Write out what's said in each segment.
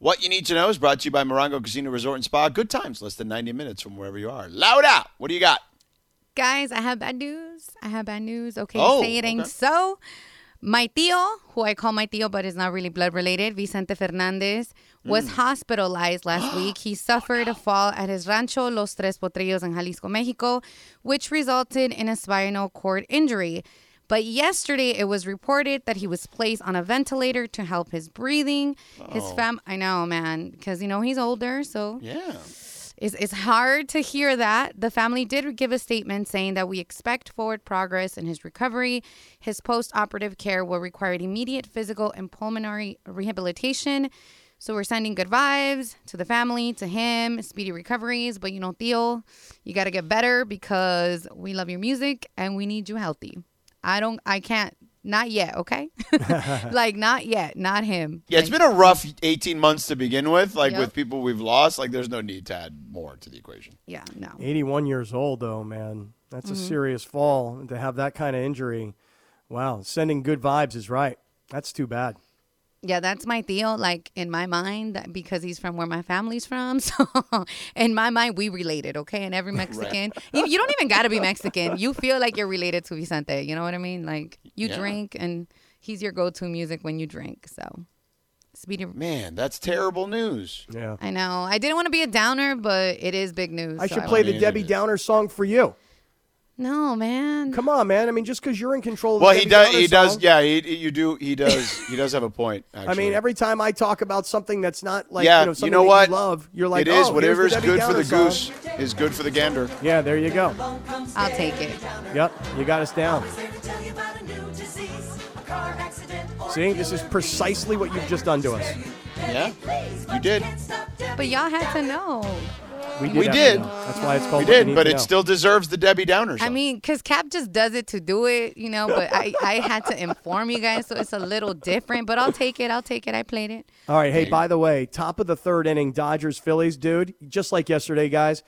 What you need to know is brought to you by Morongo Casino Resort and Spa. Good times, less than 90 minutes from wherever you are. Loud out. What do you got? Guys, I have bad news. I have bad news. Okay, Oh, say it ain't okay. so. My tío, who I call my tío, but is not really blood related, Vicente Fernandez, was Mm. hospitalized last week. He suffered a fall at his rancho, Los Tres Potrillos in Jalisco, Mexico, which resulted in a spinal cord injury. But yesterday, it was reported that he was placed on a ventilator to help his breathing. His Oh. fam, I know, man, because you know he's older, so Yeah. it's, it's hard to hear that. The family did give a statement saying that we expect forward progress in his recovery. His post operative care will require immediate physical and pulmonary rehabilitation. So we're sending good vibes to the family, to him, speedy recoveries. But you know, tío, you got to get better because we love your music and we need you healthy. I don't, I can't, not yet, okay? like, not yet, not him. Yeah, it's been a rough 18 months to begin with. Like Yep. with people we've lost, like there's no need to add more to the equation. Yeah, no. 81 years old, though, man. That's Mm-hmm. a serious fall. To have that kind of injury, wow, sending good vibes is right. That's too bad. Yeah, that's my tío. Like in my mind, because he's from where my family's from. So in my mind, we related, okay? And every Mexican, you, you don't even got to be Mexican. You feel like you're related to Vicente. You know what I mean? Like you Yeah. drink, and he's your go-to music when you drink. So speedy. Man, that's terrible news. Yeah. I know. I didn't want to be a downer, but it is big news. I so should play the Debbie. Downer song for you. No, man. Come on, man. I mean, just because you're in control of Well, the he Debbie does. Downer He does. song- Yeah, he, you do. He does. He does have a point. I mean, every time I talk about something that's not like yeah, you know something know what? you love, you're like, it is oh, whatever is good Debbie for the song. goose is good for the gander. Yeah, there you go. I'll take it. Yep, you got us down. See, this is precisely what you've just done to us. Yeah, you did. But y'all had to know. We did. We did. That's why it's called. We did, but it Know. still deserves the Debbie Downer. I mean, because Kap just does it to do it, you know, but I, I had to inform you guys, so it's a little different. But I'll take it. I'll take it. I played it. All right. Hey, by the way, top of the third inning, Dodgers Phillies, dude. Just like yesterday, guys.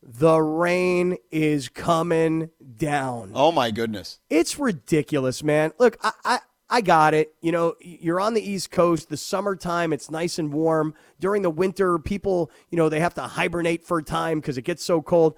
The rain is coming down. oh my goodness. It's ridiculous, man. Look, I, I I got it. You know, you're on the East Coast, the summertime, it's nice and warm. During the winter, people, you know, they have to hibernate for a time because it gets so cold.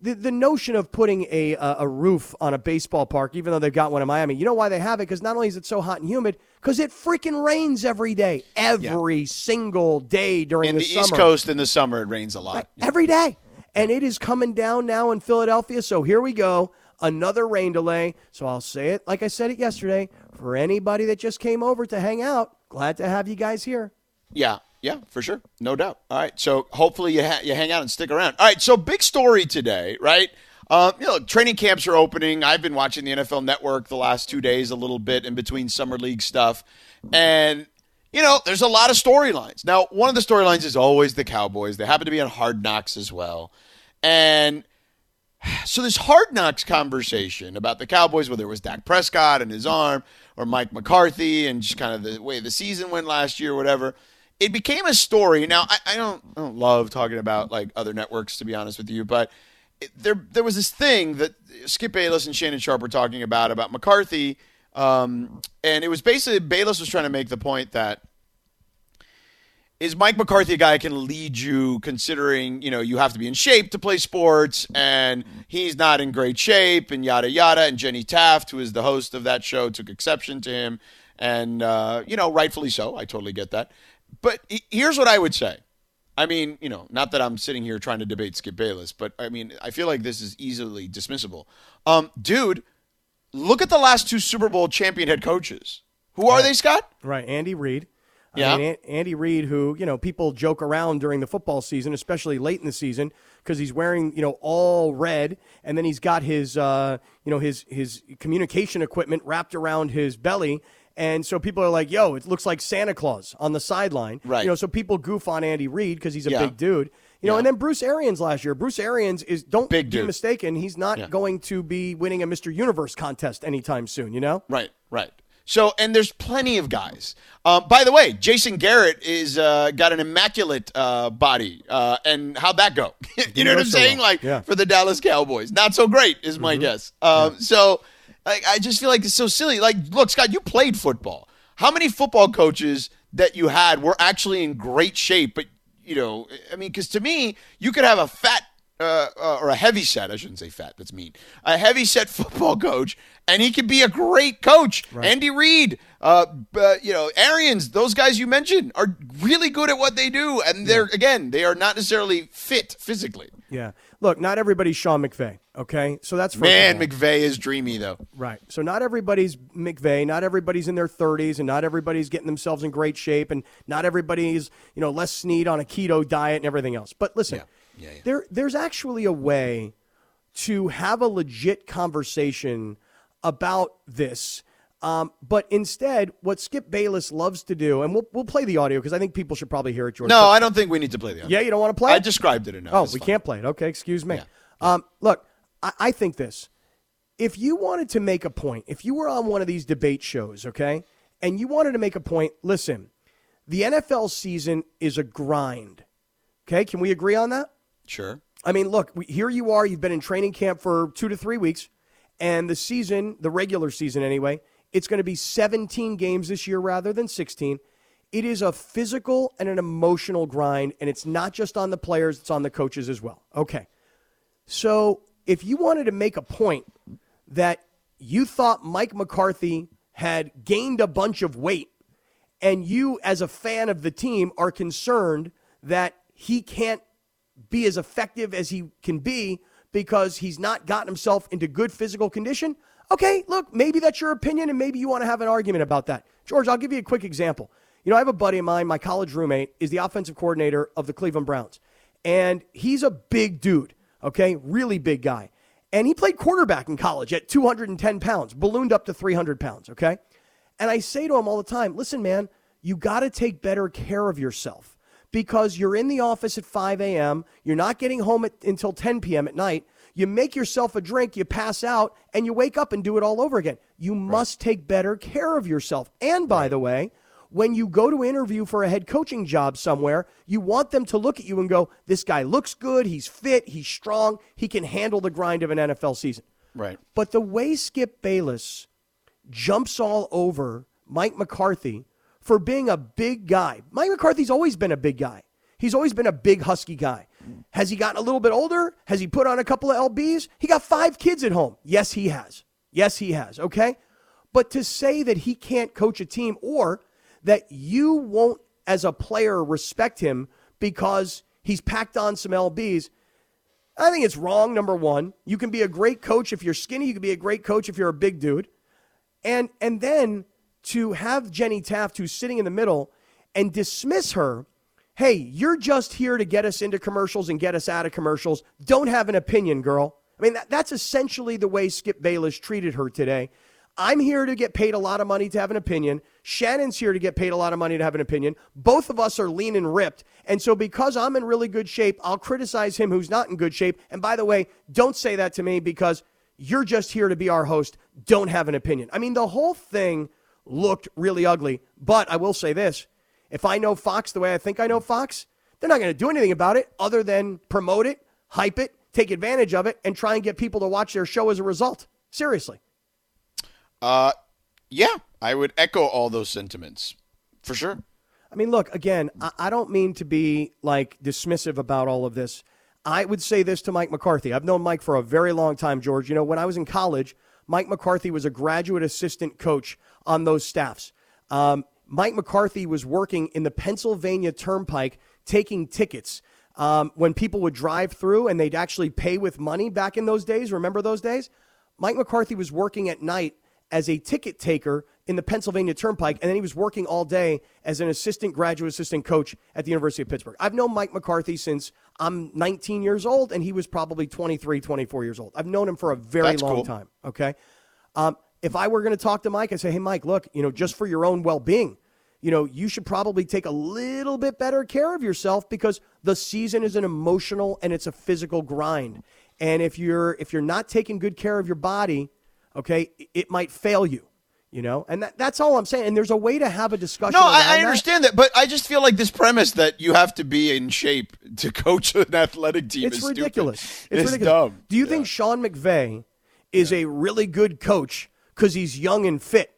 The, the notion of putting a, a a roof on a baseball park, even though they've got one in Miami, you know why they have it? Because not only is it so hot and humid, because it freaking rains every day, every single day during In the, the, summer East Coast in the summer, it rains a lot. every day. And it is coming down now in Philadelphia. So here we go. Another rain delay. So I'll say it like I said it yesterday. For anybody that just came over to hang out, glad to have you guys here. Yeah, yeah, for sure, no doubt. All right, so hopefully you ha- you hang out and stick around. All right, so big story today, right? Um, you know, training camps are opening. I've been watching the NFL Network the last two days a little bit in between summer league stuff, and you know, there's a lot of storylines. Now, one of the storylines is always the Cowboys. They happen to be on Hard Knocks as well, and so this hard knocks conversation about the Cowboys, whether it was Dak Prescott and his arm or Mike McCarthy and just kind of the way the season went last year, whatever, it became a story. Now I, I don't I don't love talking about like other networks to be honest with you, but it, there there was this thing that Skip Bayless and Shannon Sharpe were talking about about McCarthy, um, and it was basically Bayless was trying to make the point that is Mike McCarthy a guy can lead you considering, you know, you have to be in shape to play sports and he's not in great shape and yada yada. And Jenny Taft, who is the host of that show, took exception to him. And, uh, you know, rightfully so. I totally get that. But here's what I would say. I mean, you know, not that I'm sitting here trying to debate Skip Bayless, but I mean, I feel like this is easily dismissible. Um, dude, look at the last two Super Bowl champion head coaches. Who are they, Scott? Right. Andy Reid. Yeah. I mean, An- Andy Reid, who, you know, people joke around during the football season, especially late in the season, because he's wearing, you know, all red, and then he's got his, uh, you know, his his communication equipment wrapped around his belly. And so people are like, yo, it looks like Santa Claus on the sideline. Right. You know, so people goof on Andy Reid because he's a Yeah. big dude. You know, Yeah. and then Bruce Arians last year. Bruce Arians is, don't Big be dude. mistaken, he's not Yeah. going to be winning a Mr. Universe contest anytime soon, you know? Right, right. So, and there's plenty of guys. Uh, by the way, Jason Garrett is uh, got an immaculate uh, body, uh, and how'd that go? you know what I'm so saying? well. Like Yeah. for the Dallas Cowboys, not so great is my guess. Um, So, like, I just feel like it's so silly. Like, look, Scott, you played football. How many football coaches that you had were actually in great shape. But you know, I mean, because to me, you could have a fat uh, uh, or a heavy set. I shouldn't say fat. That's mean. A heavy set football coach, and he could be a great coach. Andy Reid, uh, uh, you know, Arians. Those guys you mentioned are really good at what they do, and they're again, they are not necessarily fit physically. Yeah. Look, not everybody's Sean McVay. Okay, so that's Man. McVay is dreamy though. Right. So not everybody's McVay, not everybody's in their 30s, and not everybody's getting themselves in great shape, and not everybody's you know Les Snead on a keto diet and everything else. But listen, Yeah, yeah. there there's actually a way to have a legit conversation about this. Um, but instead, what Skip Bayless loves to do, and we'll, we'll play the audio because I think people should probably hear it, George. No, I don't think we need to play the. Audio. Yeah, you don't want to play? It? I it? described it enough. Oh, It's we fine. can't play it. Okay, excuse me. Yeah. Um, look, I, I think this. If you wanted to make a point, if you were on one of these debate shows, okay, and you wanted to make a point, listen, the NFL season is a grind. Okay, can we agree on that? Sure. I mean, look, here you are. You've been in training camp for two to three weeks, and the season, the regular season anyway, it's going to be 17 games this year rather than 16. It is a physical and an emotional grind, and it's not just on the players, it's on the coaches as well. Okay. So if you wanted to make a point that you thought Mike McCarthy had gained a bunch of weight, and you, as a fan of the team, are concerned that he can't be as effective as he can be because he's not gotten himself into good physical condition. Okay, look, maybe that's your opinion and maybe you want to have an argument about that. George, I'll give you a quick example. You know, I have a buddy of mine, my college roommate, is the offensive coordinator of the Cleveland Browns. And he's a big dude, okay? Really big guy. And he played quarterback in college at 210 pounds, ballooned up to 300 pounds, okay? And I say to him all the time, listen, man, you got to take better care of yourself because you're in the office at 5 a.m., you're not getting home at, until 10 p.m. at night. You make yourself a drink, you pass out, and you wake up and do it all over again. You must take better care of yourself. And by the way, when you go to interview for a head coaching job somewhere, you want them to look at you and go, This guy looks good, he's fit, he's strong, he can handle the grind of an NFL season. Right. But the way Skip Bayless jumps all over Mike McCarthy for being a big guy. Mike McCarthy's always been a big guy. He's always been a big husky guy. Has he gotten a little bit older? Has he put on a couple of LBs? He got five kids at home. Yes, he has. Yes, he has. Okay. But to say that he can't coach a team or that you won't, as a player, respect him because he's packed on some LBs, I think it's wrong, number one. You can be a great coach if you're skinny, you can be a great coach if you're a big dude. And and then to have Jenny Taft who's sitting in the middle and dismiss her, hey, you're just here to get us into commercials and get us out of commercials. Don't have an opinion, girl. I mean, that, that's essentially the way Skip Bayless treated her today. I'm here to get paid a lot of money to have an opinion. Shannon's here to get paid a lot of money to have an opinion. Both of us are lean and ripped. And so, because I'm in really good shape, I'll criticize him who's not in good shape. And by the way, don't say that to me because you're just here to be our host. Don't have an opinion. I mean, the whole thing looked really ugly. But I will say this if I know Fox the way I think I know Fox, they're not going to do anything about it other than promote it, hype it, take advantage of it, and try and get people to watch their show as a result. Seriously. Uh, yeah, I would echo all those sentiments for sure. I mean, look, again, I, I don't mean to be like dismissive about all of this. I would say this to Mike McCarthy. I've known Mike for a very long time, George. You know, when I was in college, Mike McCarthy was a graduate assistant coach on those staffs. Um, Mike McCarthy was working in the Pennsylvania Turnpike taking tickets. Um, when people would drive through and they'd actually pay with money back in those days, remember those days? Mike McCarthy was working at night as a ticket taker in the Pennsylvania Turnpike, and then he was working all day as an assistant graduate assistant coach at the University of Pittsburgh. I've known Mike McCarthy since I'm 19 years old, and he was probably 23, 24 years old. I've known him for a very That's long cool. time. Okay. Um, if I were going to talk to Mike, I'd say, hey, Mike, look, you know, just for your own well being, you know, you should probably take a little bit better care of yourself because the season is an emotional and it's a physical grind. And if you're if you're not taking good care of your body, okay, it- might fail you. You know, and that, that's all I'm saying. And there's a way to have a discussion. No, I, I understand that, but I just feel like this premise that you have to be in shape to coach an athletic team It's is stupid. ridiculous. It's, ridiculous. dumb. Do you think Sean McVay is a really good coach because he's young and fit?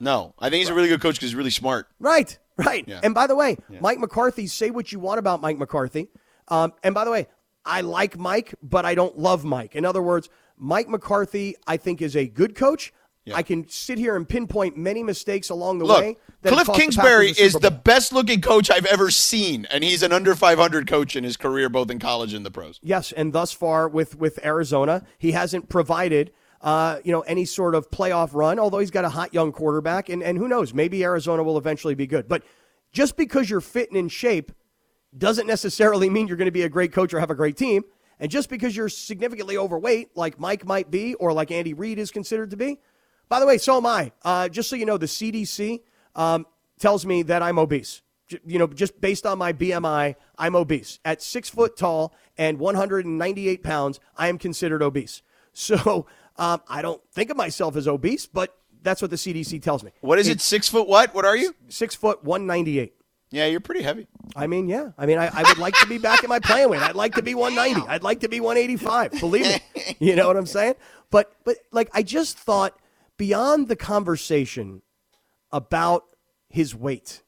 No, I think he's a really good coach because he's really smart. Right. Right. Yeah. And by the way, Mike McCarthy, say what you want about Mike McCarthy. Um, and by the way, I like Mike, but I don't love Mike. In other words, Mike McCarthy, I think, is a good coach. I can sit here and pinpoint many mistakes along the Look, way. Kliff cost the Kingsbury is the best looking coach I've ever seen, and he's an under 500 coach in his career, both in college and the pros. Yes, and thus far with with Arizona, he hasn't provided uh, you know any sort of playoff run. Although he's got a hot young quarterback, and and who knows, maybe Arizona will eventually be good. But just because you're fit and in shape doesn't necessarily mean you're going to be a great coach or have a great team. And just because you're significantly overweight, like Mike might be, or like Andy Reid is considered to be. By the way, so am I. Uh, just so you know, the CDC um, tells me that I'm obese. J- You know, just based on my BMI, I'm obese. At six foot tall and 198 pounds, I am considered obese. So um, I don't think of myself as obese, but that's what the CDC tells me. What is it? Six foot what? What are you? Six foot 198. Yeah, you're pretty heavy. I mean, yeah. I mean, I, I would like to be back in my playing weight. I'd like to be 190. I'd like to be 185. Believe me. You know what I'm saying? But but like I just thought beyond the conversation about his weight,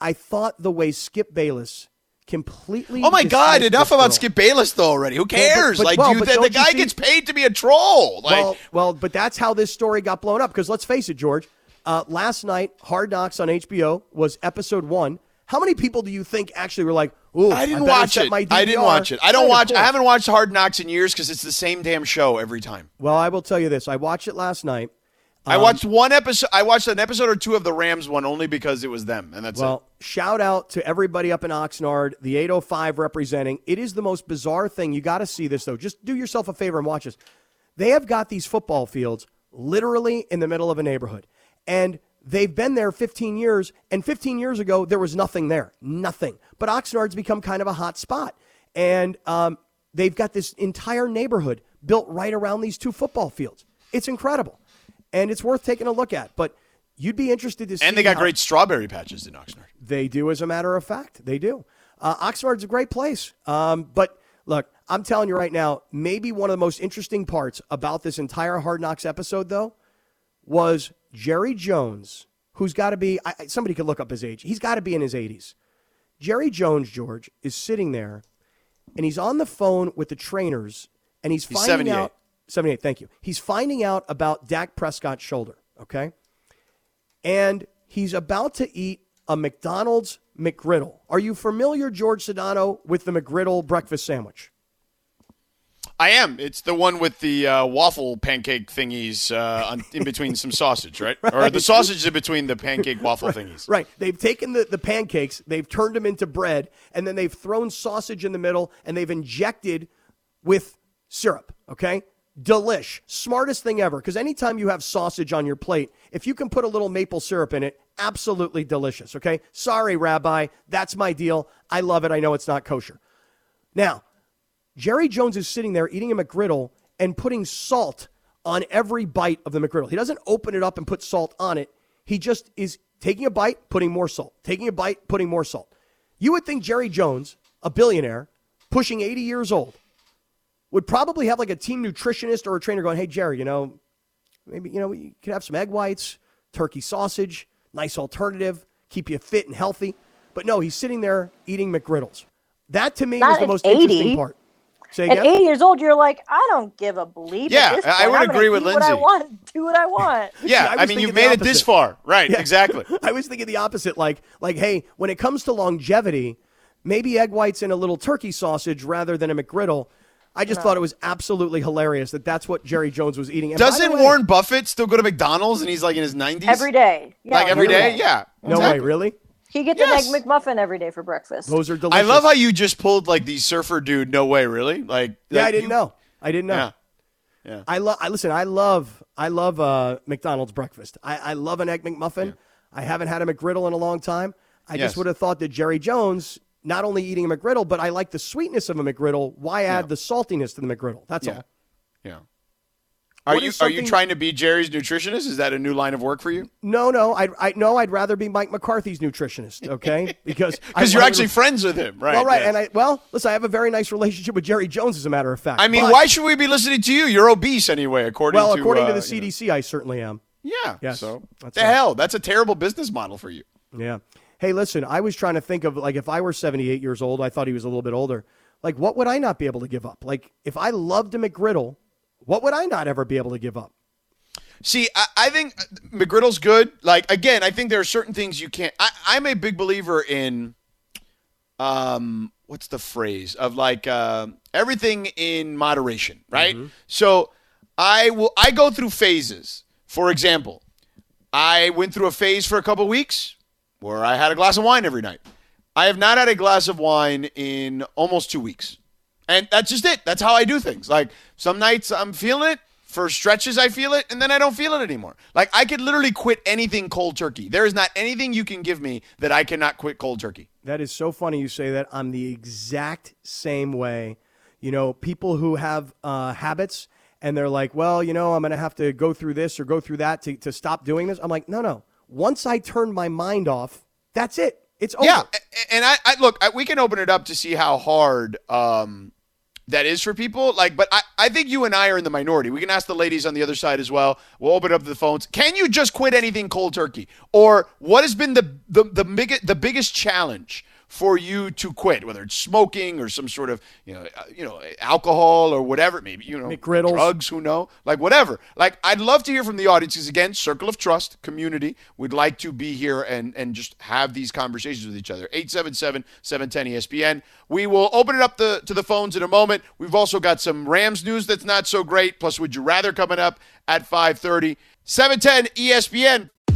I thought the way Skip Bayless completely. Oh my God! Enough about girl- Skip Bayless though already. Who but- cares? but- like, well, dude, the, the guy see- gets paid to be a troll. Like, well, well, but that's how this story got blown up. Because let's face it, George. Uh, last night, Hard Knocks on HBO was episode one. How many people do you think actually were like, "Ooh, I didn't better watch it. I didn't watch it. I don't watch. I haven't watched Hard Knocks in years because it's the same damn show every time. Well, I will tell you this. I watched it last night. I watched one episode. I watched an episode or two of the Rams one only because it was them, and that's Well, shout out to everybody up in Oxnard, the 805 representing. It is the most bizarre thing. You got to see this, though. Just do yourself a favor and watch this. They have got these football fields literally in the middle of a neighborhood. And they've been there 15 years. And 15 years ago, there was nothing there. Nothing. But Oxnard's become kind of a hot spot. And um, they've got this entire neighborhood built right around these two football fields. It's incredible. And it's worth taking a look at. But you'd be interested to see. And they got how- great strawberry patches in Oxnard. they do, as a matter of fact. They do. Uh, Oxnard's a great place. Um, but look, I'm telling you right now, maybe one of the most interesting parts about this entire Hard Knocks episode, though, was Jerry Jones, who's got to be, I, somebody could look up his age. He's got to be in his 80s. Jerry Jones, George, is sitting there and he's on the phone with the trainers and he's He's finding 78. out 78, thank you. He's finding out about Dak Prescott's shoulder, okay? And he's about to eat a McDonald's McGriddle. Are you familiar, George Sedano, with the McGriddle breakfast sandwich? I am. It's the one with the uh, waffle pancake thingies uh, on, in between some sausage, right? Or the sausage is in between the pancake waffle thingies. Right. They've taken the, the pancakes, they've turned them into bread, and then they've thrown sausage in the middle, and they've injected with syrup, okay? Delish. Smartest thing ever. Because anytime you have sausage on your plate, if you can put a little maple syrup in it, absolutely delicious, okay? Sorry, Rabbi. That's my deal. I love it. I know it's not kosher. Now, Jerry Jones is sitting there eating a McGriddle and putting salt on every bite of the McGriddle. He doesn't open it up and put salt on it. He just is taking a bite, putting more salt, taking a bite, putting more salt. You would think Jerry Jones, a billionaire, pushing 80 years old, would probably have like a team nutritionist or a trainer going, hey, Jerry, you know, maybe, you know, you could have some egg whites, turkey sausage, nice alternative, keep you fit and healthy. But no, he's sitting there eating McGriddles. That to me Not was the most 80. interesting part. Say At again? 80 years old, you're like, I don't give a bleep. Yeah, at this I would I'm agree with eat What I want, do what I want. Yeah, I I, mean, you've the made it this far. Right, Yeah. exactly. I was thinking the opposite. Like, like, hey, when it comes to longevity, maybe egg whites and a little turkey sausage rather than a McGriddle. I just thought it was absolutely hilarious that that's what Jerry Jones was eating. And Doesn't way- Warren Buffett still go to McDonald's and he's like in his 90s? Every day. Yeah, Like every day? Yeah. No exactly. way, really? He gets Yes. an egg McMuffin every day for breakfast. Those are delicious. I love how you just pulled like the surfer dude. No way, really? Like, Yeah, like, I didn't you- know. I didn't know. Yeah. I love. I listen. I love. I love uh, McDonald's breakfast. I, I love an egg McMuffin. I haven't had a McGriddle in a long time. I Yes. just would have thought that Jerry Jones not only eating a McGriddle, but I like the sweetness of a McGriddle. Why add the saltiness to the McGriddle? That's Yeah. all. Yeah. Are What you is are you trying to be Jerry's nutritionist? Is that a new line of work for you? No, no. I I no. I'd rather be Mike McCarthy's nutritionist. Okay, because Because you're actually friends with him, right? well, right. yes. And I well, listen. I have a very nice relationship with Jerry Jones, as a matter of fact. I mean, But- why should we be listening to you? You're obese anyway, according to Well, to according uh, to the you know. CDC, I certainly am. Yeah. Yes, So that's the right. hell, that's a terrible business model for you. Yeah. Hey, listen, I was trying to think of like if I were 78 years old, I thought he was a little bit older. Like, what would I not be able to give up? Like, if I loved a McGriddle, what would I not ever be able to give up? See, I, I think McGriddle's good. Like again, I think there are certain things you can't. I, I'm a big believer in, um, what's the phrase of like uh, everything in moderation, right? So I will. I go through phases. For example, I went through a phase for a couple weeks where I had a glass of wine every night. I have not had a glass of wine in almost two weeks. And that's just it. That's how I do things. Like some nights I'm feeling it. For stretches, I feel it, and then I don't feel it anymore. Like I could literally quit anything cold turkey. There is not anything you can give me that I cannot quit cold turkey. That is so funny you say that. I'm the exact same way. You know, people who have uh, habits and they're like, well, you know, I'm going to have to go through this or go through that to, to stop doing this. I'm like, no, no. Once I turn my mind off, that's it. It's over. Yeah, and I, I look, I, we can open it up to see how hard um, that is for people. Like, but I, I think you and I are in the minority. We can ask the ladies on the other side as well. We'll open up the phones. Can you just quit anything cold turkey, or what has been the the the biggest the biggest challenge? For you to quit, whether it's smoking or some sort of you know uh, you know alcohol or whatever, maybe you know McGriddles. drugs, who know, like whatever. Like I'd love to hear from the audience because again, circle of trust, community. We'd like to be here and and just have these conversations with each other. 877-710-ESPN. We will open it up the, to the phones in a moment. We've also got some Rams news that's not so great. Plus, would you rather coming up at 5:30. 710 ESPN.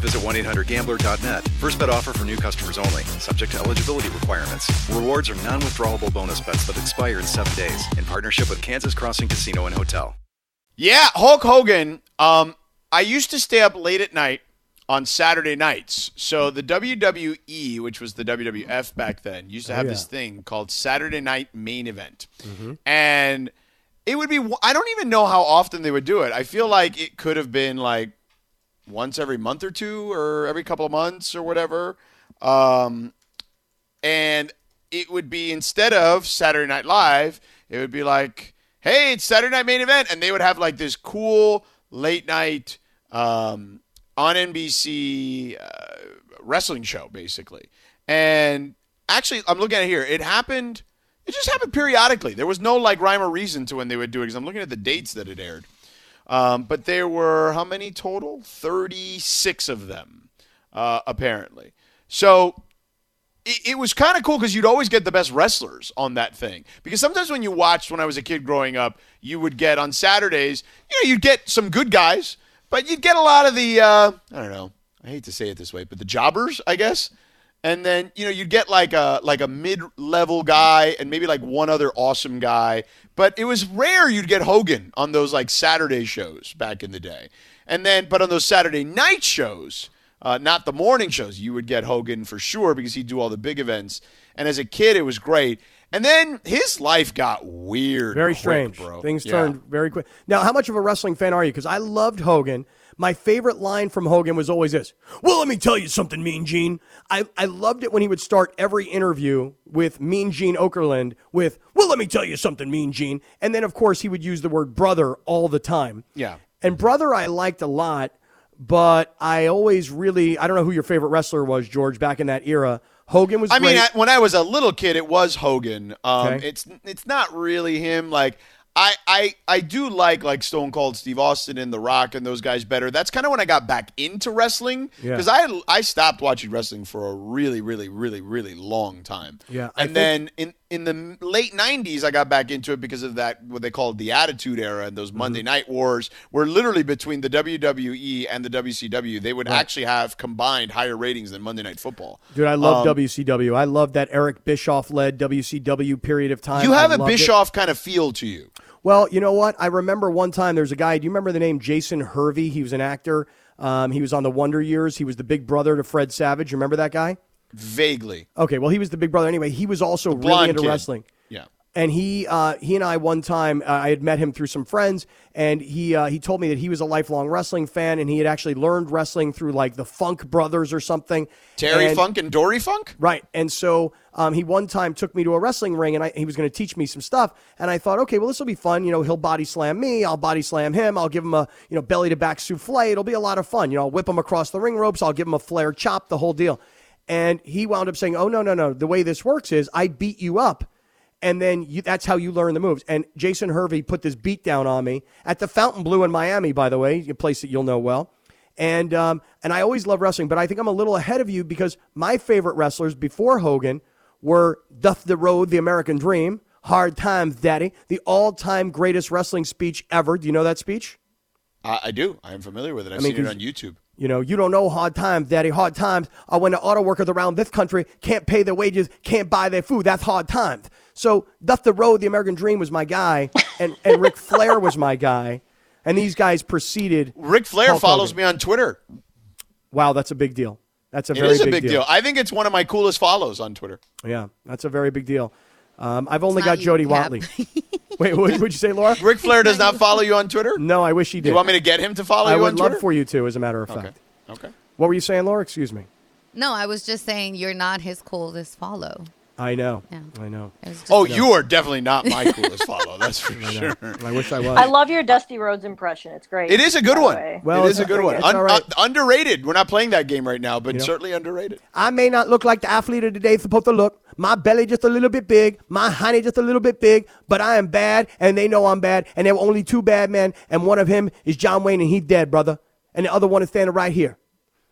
visit 1-800-GAMBLER.net. First bet offer for new customers only. Subject to eligibility requirements. Rewards are non-withdrawable bonus bets that expire in seven days. In partnership with Kansas Crossing Casino and Hotel. Yeah, Hulk Hogan. Um, I used to stay up late at night on Saturday nights. So the WWE, which was the WWF back then, used to have yeah. this thing called Saturday Night Main Event, and it would be. I don't even know how often they would do it. I feel like it could have been like once every month or two, or every couple of months, or whatever. Um, and it would be instead of Saturday Night Live, it would be like, "Hey, it's Saturday Night Main Event," and they would have like this cool late night um, on NBC uh, wrestling show, basically. And actually, I'm looking at it here. It happened. It just happened periodically. There was no like rhyme or reason to when they would do it. Because I'm looking at the dates that it aired. Um, but there were how many total? 36 of them, uh, apparently. So it, it was kind of cool because you'd always get the best wrestlers on that thing. Because sometimes when you watched when I was a kid growing up, you would get on Saturdays, you know, you'd get some good guys, but you'd get a lot of the, uh, I don't know, I hate to say it this way, but the jobbers, I guess. And then you know you'd get like a like a mid level guy and maybe like one other awesome guy, but it was rare you'd get Hogan on those like Saturday shows back in the day. And then but on those Saturday night shows, uh, not the morning shows, you would get Hogan for sure because he'd do all the big events. And as a kid, it was great. And then his life got weird, Very quick, strange. bro. Things Yeah. turned very quick. Now, how much of a wrestling fan are you? Because I loved Hogan. My favorite line from Hogan was always this Well, let me tell you something, Mean Gene. I, I loved it when he would start every interview with Mean Gene Okerlund with, Well, let me tell you something, Mean Gene. And then, of course, he would use the word brother all the time. Yeah. And brother, I liked a lot, but I always really, I don't know who your favorite wrestler was, George, back in that era. Hogan was I mean. I, when I was a little kid, it was Hogan. Um, Okay. It's it's not really him. Like I, I I do like like Stone Cold Steve Austin and The Rock and those guys better. That's kind of when I got back into wrestling Yeah. because I I stopped watching wrestling for a really really really really long time. Yeah, and think- then in in the late '90s, I got back into it because of that what they called the Attitude Era and Mm-hmm. those Monday Night Wars, where literally between the WWE and the WCW, they would actually have combined higher ratings than Monday Night Football. Dude, I love Um, WCW. I love that Eric Bischoff led WCW period of time. You have I a loved it. Bischoff kind of feel to you. Well, you know what? I remember one time there's a guy. Do you remember the name Jason Hervey? He was an actor. Um, he was on the Wonder Years. He was the big brother to Fred Savage. Remember that guy? Vaguely, Okay, well, he was the big brother. Anyway, he was also really into kid. wrestling. Yeah. And he, uh, he and I one time, uh, I had met him through some friends, and he, uh, he told me that he was a lifelong wrestling fan, and he had actually learned wrestling through like the Funk Brothers or something. Terry And- Funk and Dory Funk. Right. And so um, he one time took me to a wrestling ring and I, he was going to teach me some stuff. And I thought, okay, well, this will be fun. You know, he'll body slam me. I'll body slam him. I'll give him a, you know, belly to back suplex. It'll be a lot of fun. You know, I'll whip him across the ring ropes. I'll give him a Flair chop, the whole deal. And he wound up saying, oh, no, no, no. The way this works is I beat you up. And then you, that's how you learn the moves. And Jason Hervey put this beat down on me at the Fontainebleau in Miami, by the way, a place that you'll know well. And um, and I always love wrestling, but I think I'm a little ahead of you because my favorite wrestlers before Hogan were Dusty Rhodes, the American Dream, Hard Times, Daddy, the all-time greatest wrestling speech ever. Do you know that speech? I, I do. I am familiar with it. I've mean, seen it on YouTube. You know, you don't know hard times, daddy. Hard times are when the auto workers around this country can't pay their wages, can't buy their food. That's hard times. So Dusty Rhodes, the American Dream was my guy, and, and Ric Flair was my guy. And these guys proceeded. Ric Flair follows me on Twitter. Wow, that's a big deal. That's a It very is a big deal. I think it's one of my coolest follows on Twitter. Yeah, that's a very big deal. Um, I've only got Jody Cap. Watley. Wait, what would you say, Laura? Ric Flair does not follow you on Twitter. No, I wish he Do did. you want me to get him to follow I you would on love for you to, as a matter of fact. Okay. Okay. What were you saying, Laura? Excuse me. No, I was just saying you're not his coolest follow. I know. Yeah. I know. It was just Oh, you are definitely not my coolest follow. That's for sure. I wish I was. I love your Dusty Rhodes impression. It's great. It is a good one. way. Well, it is a good one. Un- all right. uh, underrated. We're not playing that game right now, but know? certainly underrated. I may not look like the athlete of the day supposed to look. My belly just a little bit big, my honey just a little bit big, but I am bad, and they know I'm bad, and there were only two bad men, and one of him is John Wayne, and he's dead, brother, and the other one is standing right here.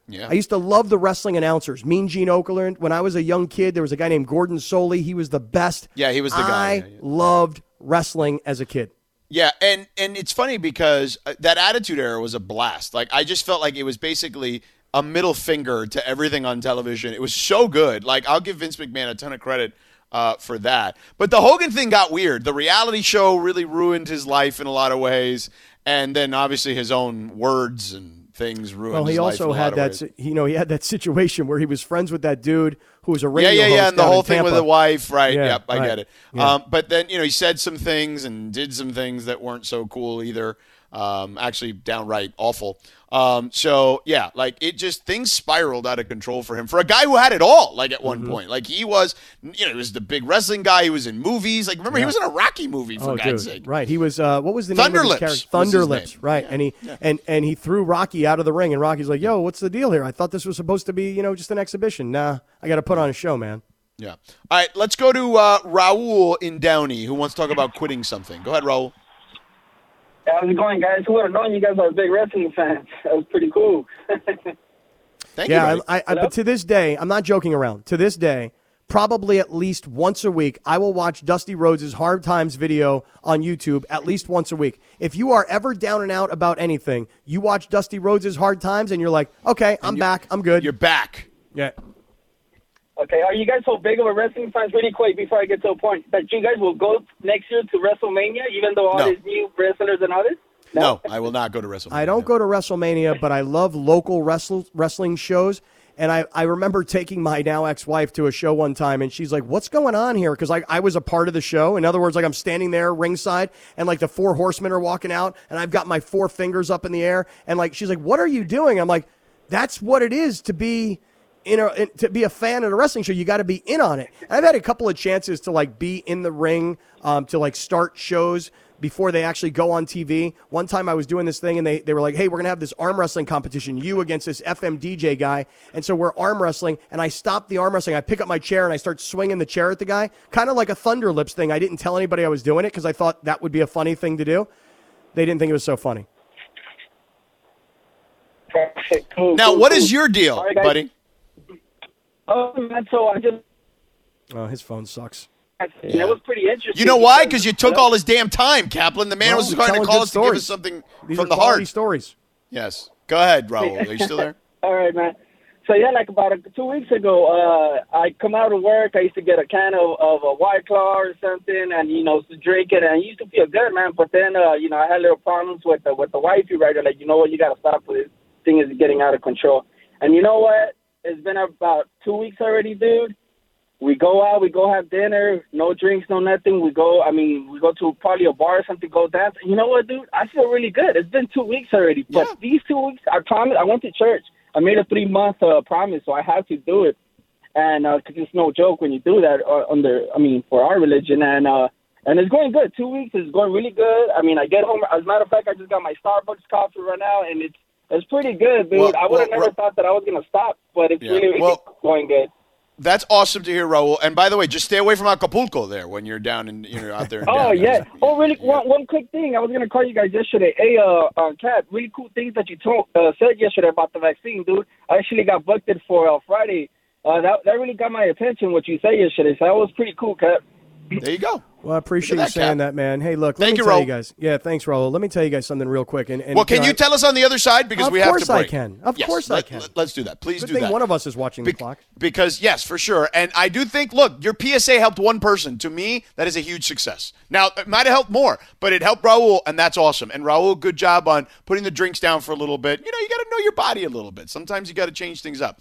Yeah. I used to love the wrestling announcers. Mean Gene Okerlund. When I was a young kid, there was a guy named Gordon Solie. He was the best. Yeah, he was the guy. I Yeah, yeah. loved wrestling as a kid. Yeah, and and it's funny because uh, that Attitude Era was a blast. Like I just felt like it was basically a middle finger to everything on television. It was so good. Like I'll give Vince McMahon a ton of credit uh, for that. But the Hogan thing got weird. The reality show really ruined his life in a lot of ways, and then obviously his own words and things ruined. Well, he also had that si- you know, he had that situation where he was friends with that dude who was a Yeah, radio yeah, host yeah, and the whole thing with the wife, right? Yeah, yep, I right. get it. Yeah. Um, but then you know he said some things and did some things that weren't so cool either. Um, actually, downright awful. Um, so yeah, like it just things spiraled out of control for him for a guy who had it all. Like at Mm-hmm. one point, like he was, you know, he was the big wrestling guy. He was in movies. Like remember, he was in a Rocky movie for Oh, God's dude. sake. Right. He was uh what was the name of his Thunderlips character? Thunderlips, name. right. And he and and he threw Rocky out of the ring and Rocky's like, "Yo, what's the deal here? I thought this was supposed to be, you know, just an exhibition. Nah, I got to put on a show, man." Yeah. All right, let's go to uh, Raul in Downey, who wants to talk about quitting something. Go ahead, Raul. How's it going, guys? Who would have known you guys are big wrestling fans? That was pretty cool. Thank Yeah, you. I, I, I, but to this day, I'm not joking around. To this day, probably at least once a week, I will watch Dusty Rhodes' Hard Times video on YouTube at least once a week. If you are ever down and out about anything, you watch Dusty Rhodes' Hard Times and you're like, okay, I'm back, I'm good. You're back. yeah. Okay, are you guys so big of a wrestling fans? Really quick before I get to a point, that you guys will go next year to WrestleMania, even though all No. these new wrestlers and others. this? No, I will not go to WrestleMania. I don't go to WrestleMania, but I love local wrestle, wrestling shows. And I, I remember taking my now ex wife to a show one time, and she's like, What's going on here? Because I, I was a part of the show. In other words, like I'm standing there ringside, and like the four horsemen are walking out, and I've got my four fingers up in the air. And like, she's like, What are you doing? I'm like, That's what it is to be. In a, in- to be a fan of a wrestling show, you got to be in on it. And I've had a couple of chances to like be in the ring, um, to like start shows before they actually go on TV. One time I was doing this thing and they, they were like, hey, we're going to have this arm wrestling competition, you against this FM DJ guy. And so we're arm wrestling. And I stop the arm wrestling. I pick up my chair and I start swinging the chair at the guy, kind of like a Thunder Lips thing. I didn't tell anybody I was doing it because I thought that would be a funny thing to do. They didn't think it was so funny. Cool. Now, cool, what cool. is your deal, All right, guys. buddy? Oh, man, so I just Oh, his phone sucks. Yeah. It was pretty interesting. You know why? Because you took all his damn time, Kaplan. The man Well, was trying to call good us to give us something These from are the heart. stories. Yes. Go ahead, Raul. Are you still there? All right, man. So yeah, like about a, two weeks ago, uh, I come out of work. I used to get a can of, of a White Claw or something, and you know, to drink it, and it used to feel good, man. But then, uh, you know, I had little problems with the with the wifey, right? They're like, you know what, you got to stop with this thing is getting out of control. And you know what? It's been about two weeks already, dude. We go out, we go have dinner, no drinks, no nothing. We go, I mean, we go to probably a bar or something, go dance. You know what, dude? I feel really good. It's been two weeks already, but Yeah. these two weeks, I promise, I went to church. I made a three month uh, promise, so I have to do it. And because it's no joke when you do that uh, under, I mean, for our religion, and uh, and it's going good. Two weeks is going really good. I mean, I get home. As a matter of fact, I just got my Starbucks coffee right now, and it's it's pretty good, dude. Well, I would have well, never Ro- thought that I was gonna stop, but it's Yeah. really, Well- it's going good. That's awesome to hear, Raul. And by the way, just stay away from Acapulco there when you're down and you're out there. Oh yeah. Oh really? One one quick thing. I was gonna call you guys yesterday. Hey, uh, uh Kap, really cool things that you told uh, said yesterday about the vaccine, dude. I actually got booked it for uh, Friday. Uh, that that really got my attention. What you said yesterday. So that was pretty cool, Kap. There you go. Well, I appreciate Look you saying Kap. that, man. Hey, look, Thank let me you, tell you guys. Yeah, thanks, Raul. Let me tell you guys something real quick. And, and Well, can know, you tell us on the other side because we have to Of course I break? can. Of Yes, course I let, can. Let, us do that. Please Good do thing that. one of us is watching the Bec- clock. Because yes, for sure, and I do think. Look, your PSA helped one person. To me, that is a huge success. Now, it might have helped more, but it helped Raul, and that's awesome. And Raul, good job on putting the drinks down for a little bit. You know, you got to know your body a little bit. Sometimes you got to change things up.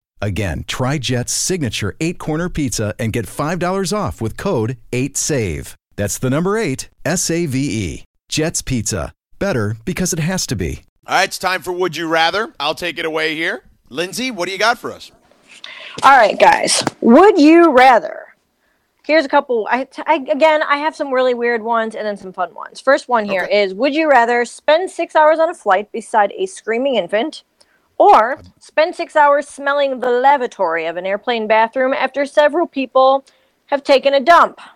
Again, try Jet's signature eight corner pizza and get $5 off with code 8SAVE. That's the number eight, S A V E. Jet's Pizza. Better because it has to be. All right, it's time for Would You Rather. I'll take it away here. Lindsay, what do you got for us? All right, guys. Would you rather? Here's a couple. I, I again, I have some really weird ones and then some fun ones. First one here is: Would you rather spend six hours on a flight beside a screaming infant, or spend six hours smelling the lavatory of an airplane bathroom after several people have taken a dump?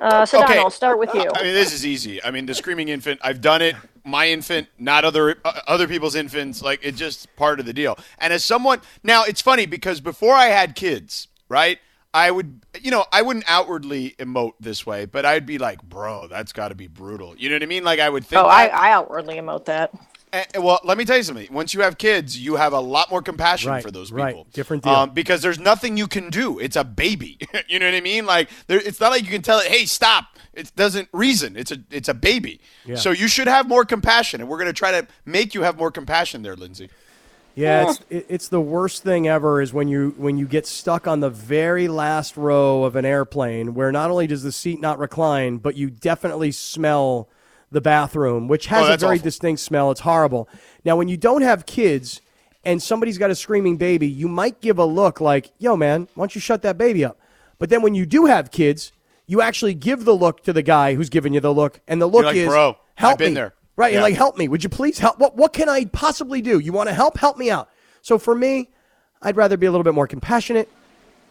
Uh, Sedano, Okay. I'll start with you. I mean, this is easy. I mean, the screaming infant. I've done it. My infant, not other uh, other people's infants. Like it's just part of the deal. And as someone now, it's funny because before I had kids, right? I would, you know, I wouldn't outwardly emote this way, but I'd be like, "Bro, that's got to be brutal." You know what I mean? Like I would think. Oh, I. I outwardly emote that. And- and, well, let me tell you something. Once you have kids, you have a lot more compassion Right, for those people. right. Different deal. Um, because there's nothing you can do. It's a baby. you know what I mean? Like, there, it's not like you can tell it, "Hey, stop." It doesn't reason. It's a it's a baby. Yeah. So you should have more compassion, and we're going to try to make you have more compassion there, Lindsay. Yeah, it's it, it's the worst thing ever is when you when you get stuck on the very last row of an airplane where not only does the seat not recline, but you definitely smell the bathroom, which has Oh, a very awful. distinct smell. It's horrible. Now, when you don't have kids and somebody's got a screaming baby, you might give a look like, "Yo, man, why don't you shut that baby up?" But then when you do have kids, you actually give the look to the guy who's giving you the look, and the look like, is, "Bro, help me." there. Right, Yeah. you're like, help me. Would you please help? What, what can I possibly do? You want to help? Help me out. So for me, I'd rather be a little bit more compassionate.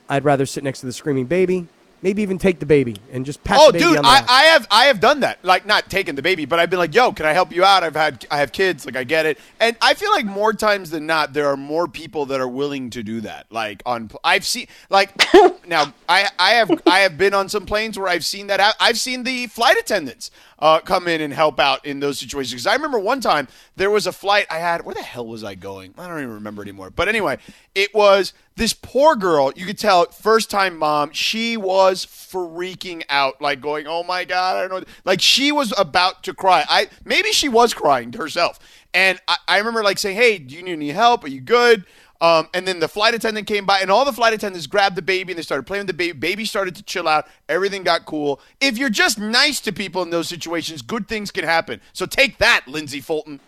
I'd rather sit next to the screaming baby. Maybe even take the baby and just pat Oh, the baby dude, on the I, ass. I have I have done that. Like not taking the baby, but I've been like, "Yo, can I help you out? I've had I have kids. Like I get it." And I feel like more times than not, there are more people that are willing to do that. Like on I've seen like now I I have I have been on some planes where I've seen that. I've seen the flight attendants uh, come in and help out in those situations. Because I remember one time there was a flight I had. Where the hell was I going? I don't even remember anymore. But anyway, it was this poor girl. You could tell first time mom. She was freaking out, like going, "Oh my god, I don't know." Like she was about to cry. I maybe she was crying to herself. And I, I remember like saying, "Hey, do you need any help? Are you good?" Um, and then the flight attendant came by, and all the flight attendants grabbed the baby and they started playing with the baby. Baby started to chill out. Everything got cool. If you're just nice to people in those situations, good things can happen. So take that, Lindsay Fulton.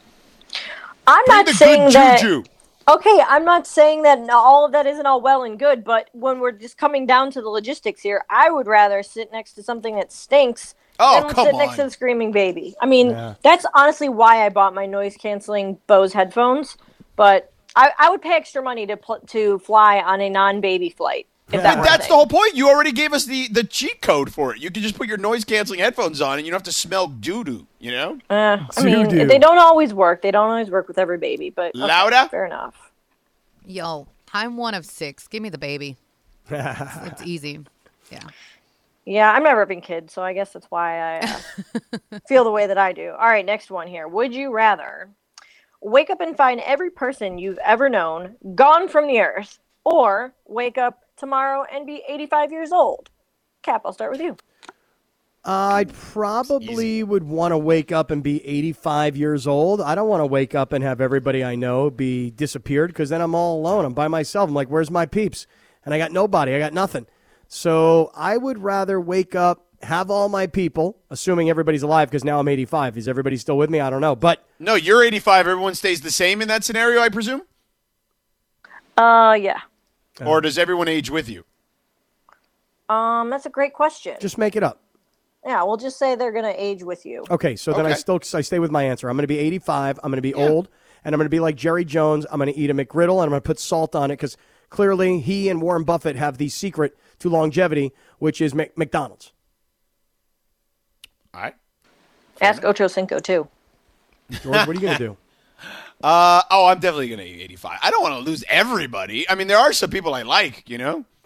I'm Bring not the saying good that. juju. Okay, I'm not saying that all of that isn't all well and good, but when we're just coming down to the logistics here, I would rather sit next to something that stinks Oh, than come sit next on. to the screaming baby. I mean, Yeah. that's honestly why I bought my noise canceling Bose headphones. But I, I would pay extra money to pl- to fly on a non baby flight. If that But were a that's the whole point. You already gave us the, the cheat code for it. You can just put your noise canceling headphones on and you don't have to smell doo doo, you know? Uh, I mean, Doo-doo. they don't always work. They don't always work with every baby, but okay, Louder? Fair enough. Yo, I'm one of six. Give me the baby. It's, it's easy. Yeah. Yeah, I'm never been kid, so I guess that's why I uh, feel the way that I do. All right, next one here. Would you rather wake up and find every person you've ever known gone from the earth, or wake up tomorrow and be 85 years old? Kap, I'll start with you. I probably would want to wake up and be 85 years old. I don't want to wake up and have everybody I know be disappeared because then I'm all alone. I'm by myself. I'm like, where's my peeps? And I got nobody. I got nothing. So I would rather wake up, have all my people, assuming everybody's alive because now I'm 85. Is everybody still with me? I don't know. But No, you're 85. Everyone stays the same in that scenario, I presume? Uh, yeah. Or does everyone age with you? Um, that's a great question. just make it up. yeah, we'll just say they're gonna age with you. Okay, so then I still I stay with my answer. I'm going to be 85. I'm going to be old, and I'm going to be like Jerry Jones. I'm going to eat a McGriddle, and I'm going to put salt on it because clearly he and Warren Buffett have the secret to longevity, which is Mc- McDonald's. All right. Ask Ocho Cinco too. George, what are you going to do? Uh, oh, I'm definitely going to eat 85. I don't want to lose everybody. I mean, there are some people I like, you know?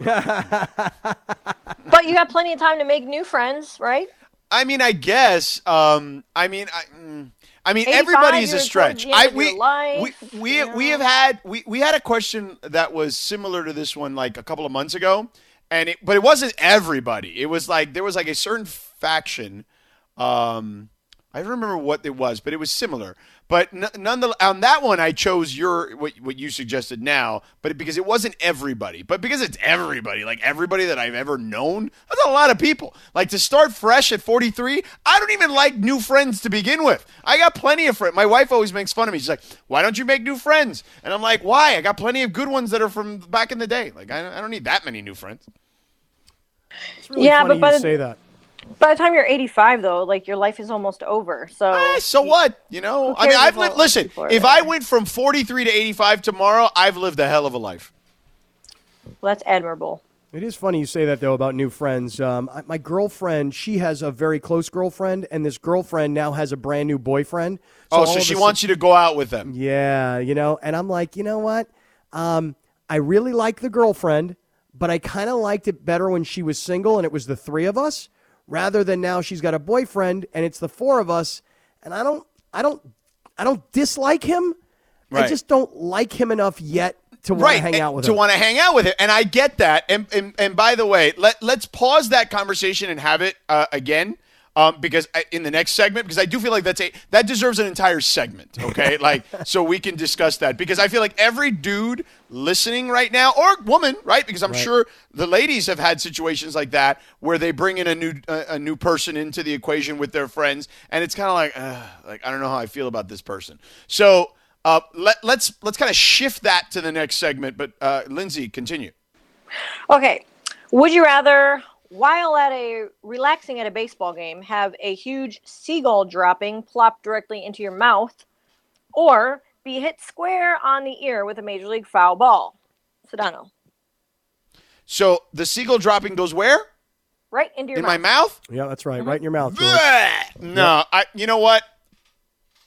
But you got plenty of time to make new friends, right? I mean, I guess. Um, I mean, I, mm, I mean, 85, everybody's a stretch. towards the end I we life, we we, you we have had we, we had a question that was similar to this one like a couple of months ago, and it but it wasn't everybody. It was like there was like a certain faction. Um, I don't remember what it was, but it was similar. But n- nonetheless, on that one, I chose your what, what you suggested now, but because it wasn't everybody, but because it's everybody, like everybody that I've ever known, that's a lot of people. Like to start fresh at 43, I don't even like new friends to begin with. I got plenty of friends. My wife always makes fun of me. She's like, "Why don't you make new friends?" And I'm like, "Why? I got plenty of good ones that are from back in the day. Like I, I don't need that many new friends." It's really Yeah, funny but by you the- say that. By the time you're 85, though, like your life is almost over. So, Eh, so what? You know, I mean, I've if lived. Listen, if there? I went from 43 to 85 tomorrow, I've lived a hell of a life. well, that's admirable. It is funny you say that though about new friends. Um, my girlfriend, she has a very close girlfriend, and this girlfriend now has a brand new boyfriend. Oh, so she a wants you to go out with them. Yeah, you know, and I'm like, you know what? Um, I really like the girlfriend, but I kind of liked it better when she was single and it was the three of us, rather than now she's got a boyfriend and it's the four of us. And I don't, I don't, I don't dislike him. I just don't like him enough yet to want to right hang and- out with to him. want to hang out with it and i get that and and, and by the way let, let's pause that conversation and have it uh, again um, because I, in the next segment because i do feel like that's a that deserves an entire segment okay like so we can discuss that because i feel like every dude listening right now or woman right because i'm sure the ladies have had situations like that where they bring in a new a, a new person into the equation with their friends and it's kind of like uh, like i don't know how i feel about this person so uh, let, let's let's kind of shift that to the next segment. But uh, Lindsay, continue. Okay. Would you rather, while at a relaxing at a baseball game, have a huge seagull dropping plop directly into your mouth, or be hit square on the ear with a major league foul ball? Sedano. So the seagull dropping goes where? Right into your In mouth. my mouth? yeah, that's right, right in your mouth, George. Bleh! No, I. You know what?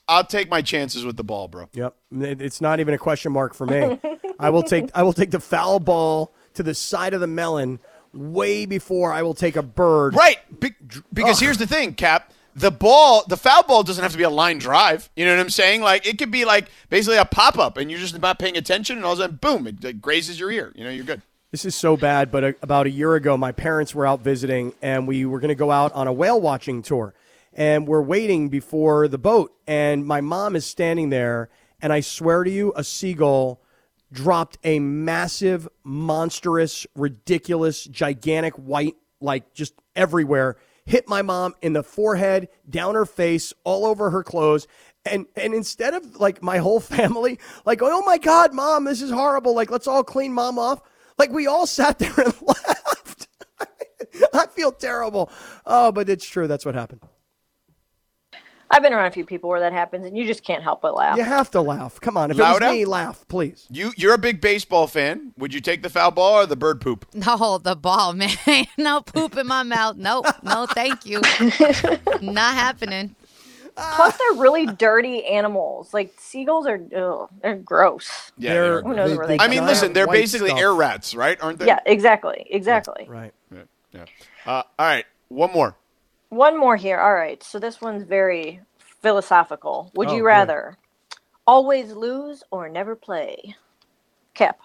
I'll take my chances with the ball, bro. Yep, it's not even a question mark for me. I will take I will take the foul ball to the side of the melon way before I will take a bird. Right. Be- because here's the thing, Kap. The ball, the foul ball doesn't have to be a line drive. You know what I'm saying? Like it could be like basically a pop up, and you're just not paying attention, and all of a sudden, boom, it, it grazes your ear. You know, you're good. This is so bad, but a, about a year ago, my parents were out visiting, and we were going to go out on a whale watching tour. And we're waiting before the boat, and my mom is standing there, and I swear to you, a seagull dropped a massive, monstrous, ridiculous, gigantic white, like just everywhere, hit my mom in the forehead, down her face, all over her clothes. And and instead of like my whole family, like, oh my God, mom, this is horrible. Like, let's all clean mom off. Like we all sat there and laughed. I feel terrible. Oh, but it's true. That's what happened. I've been around a few people where that happens, and you just can't help but laugh. You have to laugh. Come on. If Loud it was me, laugh, please. You you're a big baseball fan. Would you take the foul ball or the bird poop? No, the ball, man. no poop in my mouth. Nope. No, thank you. Not happening. Plus, they're really dirty animals. Like seagulls are, ugh, they're gross. Yeah. They're- they're- Who knows where they I mean, listen, they're basically stuff. air rats, right? Aren't they? Yeah, exactly, exactly. Right. Yeah. yeah. Uh, all right. One more. One more here. All right. So this one's very philosophical. Would Oh, you rather always lose or never play? Kap.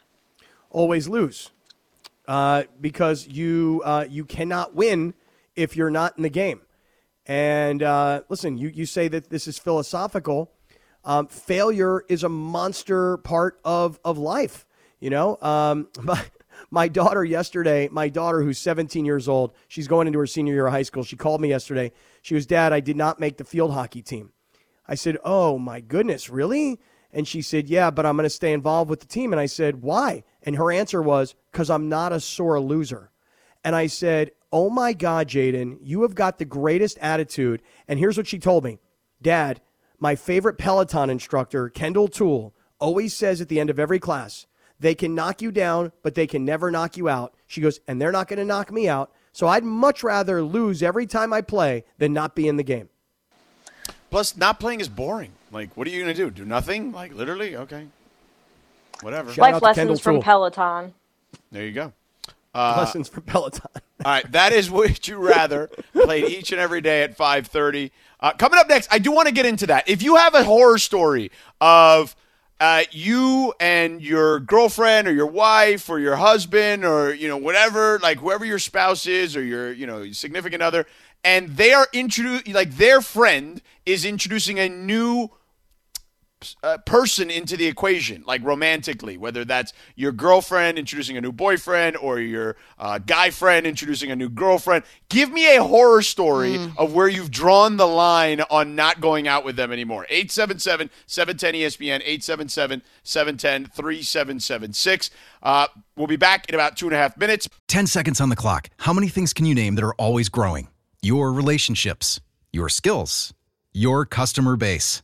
always lose uh, because you uh, you cannot win if you're not in the game. And uh, listen, you, you say that this is philosophical. Um, failure is a monster part of, of life. You know, um, my, my daughter yesterday, my daughter who's 17 years old, she's going into her senior year of high school. She called me yesterday. She was, Dad, I did not make the field hockey team. I said, Oh my goodness, really? And she said, Yeah, but I'm going to stay involved with the team. And I said, Why? And her answer was, Because I'm not a sore loser. And I said, Oh my God, Jaden, you have got the greatest attitude. And here's what she told me Dad, my favorite Peloton instructor, Kendall Toole, always says at the end of every class, they can knock you down, but they can never knock you out. She goes, and they're not going to knock me out. So I'd much rather lose every time I play than not be in the game. Plus, not playing is boring. Like, what are you going to do? Do nothing? Like, literally? Okay. Whatever. Shout Life to Kendall lessons from Toole. Peloton. There you go. Uh, Lessons from Peloton. All right, that is Would You Rather, played each and every day at 5.30. Uh, coming up next, I do want to get into that. If you have a horror story of uh, you and your girlfriend or your wife or your husband or, you know, whatever, like whoever your spouse is or your, you know, significant other, and they are introducing, like their friend is introducing a new uh, person into the equation, like romantically, whether that's your girlfriend introducing a new boyfriend or your uh, guy friend introducing a new girlfriend. Give me a horror story of where you've drawn the line on not going out with them anymore. 877 710 ESPN, 877 710 3776. Uh, We'll be back in about two and a half minutes. 10 seconds on the clock. How many things can you name that are always growing? Your relationships, your skills, your customer base.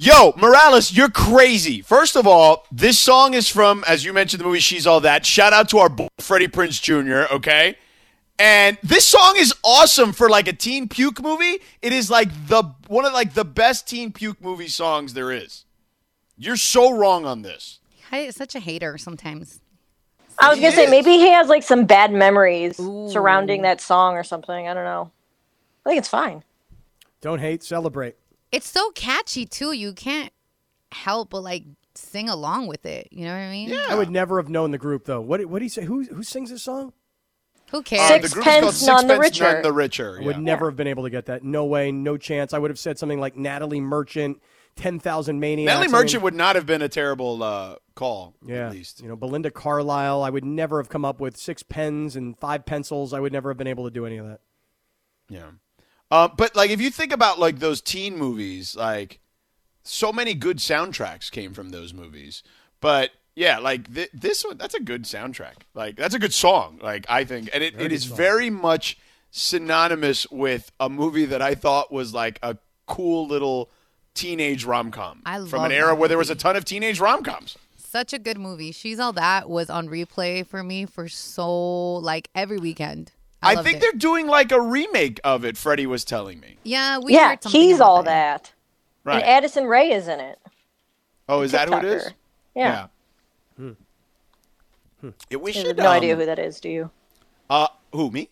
Yo, Morales, you're crazy. First of all, this song is from, as you mentioned, the movie She's All That. Shout out to our boy Freddie Prinze Jr., okay? And this song is awesome for like a teen puke movie. It is like the one of like the best teen puke movie songs there is. You're so wrong on this. I such a hater sometimes. I was He gonna say maybe he has like some bad memories Ooh. surrounding that song or something. I don't know. I think it's fine. Don't hate, celebrate. It's so catchy too. You can't help but like sing along with it. You know what I mean? Yeah. I would never have known the group though. What what do you say? Who who sings this song? Who Uh, cares? the group called Sixpence None the Richer. None the Richer. I would never have been able to get that. No way, no chance. I would have said something like Natalie Merchant, Ten Thousand Maniacs. Natalie I mean, Merchant would not have been a terrible uh, call, yeah, at least. you know, Belinda Carlisle. I would never have come up with six pens and five pencils. I would never have been able to do any of that. Yeah. Uh, but like if you think about like those teen movies, like so many good soundtracks came from those movies. But yeah, like th- this one, that's a good soundtrack. Like that's a good song. Like I think, and it, it is very much synonymous with a movie that I thought was like a cool little teenage rom com I from love an era where there was a ton of teenage rom coms. Such a good movie. She's all that was on replay for me for so like every weekend. I, I, think it. they're doing like a remake of it. Freddie was telling me. yeah. We yeah, heard something he's all that. Right. And Addison Rae is in it. oh, is that who it is? TikToker. Yeah. Yeah, we I have should. no idea um, who that is. Do you? Uh, who me?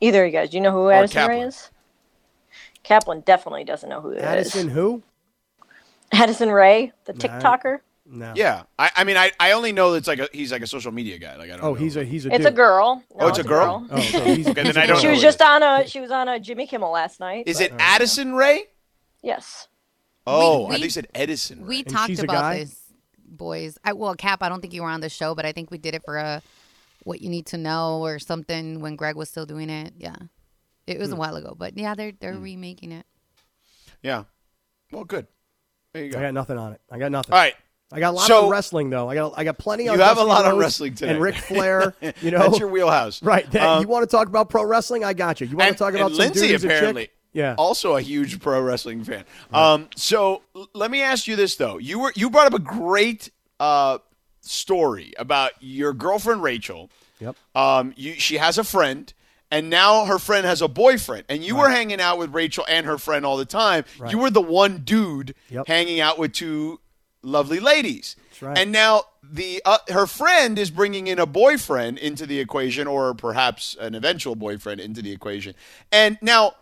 Either of you guys, do you know who Addison Kaplan. Rae is? Kaplan definitely doesn't know who it is. Addison who? Addison Rae, the Nah. TikToker. No. Yeah, I, I mean, I, I only know it's like a, he's like a social media guy. Like I don't. Oh, know. he's a he's a. It's dude. a girl. No, Oh, it's a girl? Oh, so he's, Okay, he's then a I don't She was just on a she was on a Jimmy Kimmel last night. Is but- it Addison Rae? Yes. Oh, I we- think you said Edison. We Ray. talked about guy? this, boys. I, well, Kap, I don't think you were on the show, but I think we did it for a what you need to know or something when Greg was still doing it. Yeah, it Hmm. was a while ago, but yeah, they're they're remaking it. Yeah. Well, good. There you go. I got nothing on it. I got nothing. All right. I got a lot So- on wrestling though. I got I got plenty on. You have a lot on Rhodes wrestling today. and Ric Flair. You know, That's your wheelhouse. right? That, Um, you want to talk about pro wrestling? I got you. You want and, to talk about Lindsay dude who's chick? apparently. Yeah. Also a huge pro wrestling fan. Um, so l- let me ask you this though. You were you brought up a great uh, story about your girlfriend Rachel. Yep. Um, you, she has a friend, and now her friend has a boyfriend, and you were hanging out with Rachel and her friend all the time. You were the one dude Yep. hanging out with two lovely ladies. That's right. And now the uh, her friend is bringing in a boyfriend into the equation, or perhaps an eventual boyfriend into the equation. And now.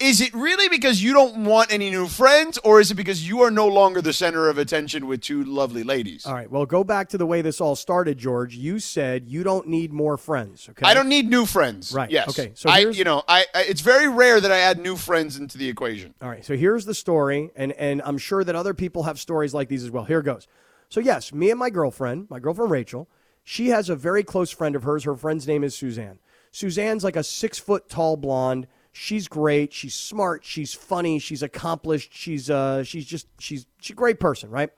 Is it really because you don't want any new friends, or is it because you are no longer the center of attention with two lovely ladies? All right. Well, go back to the way this all started, George. You said you don't need more friends. Okay. I don't need new friends. Right. Yes. Okay, so I, you know, I, I it's very rare that I add new friends into the equation. All right, so here's the story, and and I'm sure that other people have stories like these as well. Here goes. So yes, me and my girlfriend, my girlfriend Rachel, she has a very close friend of hers. Her friend's name is Suzanne. Suzanne's like a six foot tall blonde. She's great. She's smart. She's funny. She's accomplished. She's uh she's just she's she's a great person, right?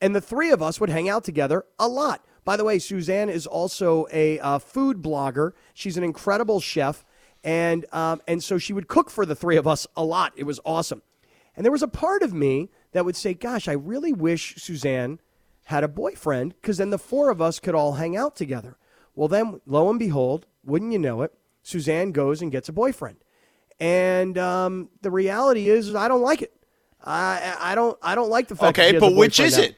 And the three of us would hang out together a lot. By the way, Suzanne is also a uh, food blogger. She's an incredible chef, and um, and so she would cook for the three of us a lot. It was awesome. And there was a part of me that would say, "Gosh, I really wish Suzanne had a boyfriend, because then the four of us could all hang out together." Well, then, lo and behold, wouldn't you know it, Suzanne goes and gets a boyfriend, and um, the reality is, I don't like it. I I don't I don't like the fact. Okay, but which is now. it?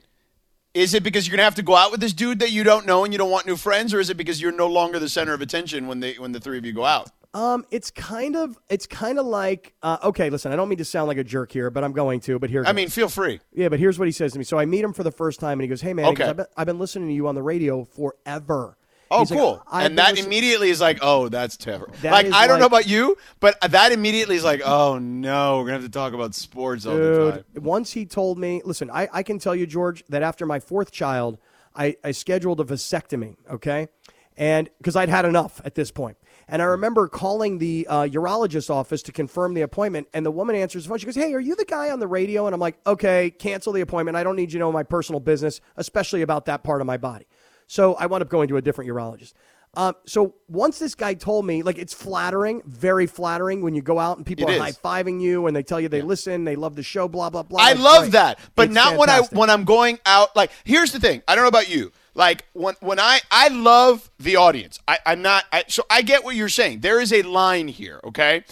Is it because you're gonna have to go out with this dude that you don't know and you don't want new friends, or is it because you're no longer the center of attention when they when the three of you go out? Um, it's kind of it's kind of like uh, okay. Listen, I don't mean to sound like a jerk here, but I'm going to. But here, I mean, feel free. yeah. But here's what he says to me. So I meet him for the first time, and he goes, "Hey man, Okay. I've, been, I've been listening to you on the radio forever." Oh, He's cool. "I've and that immediately is like, oh, that's terrible. That like, I don't know about you, but that immediately is like, oh no, we're gonna have to talk about sports all the time. Once he told me, listen, I, I can tell you, George, that after my fourth child, I, I scheduled a vasectomy, okay? And because I'd had enough at this point. And I remember calling the uh, urologist office to confirm the appointment, and the woman answers the phone. She goes, Hey, are you the guy on the radio? And I'm like, Okay, cancel the appointment. I don't need you to know my personal business, especially about that part of my body. So I wound up going to a different urologist. Um, so once this guy told me, like, it's flattering, very flattering when you go out and people It are high fiving you and they tell you they listen, they love the show, blah blah blah. I love great. that, but It's not when I when I'm going out. Like, here's the thing. I don't know about you. Like when when I I love the audience. I, I'm not. I, so I get what you're saying. There is a line here. Okay,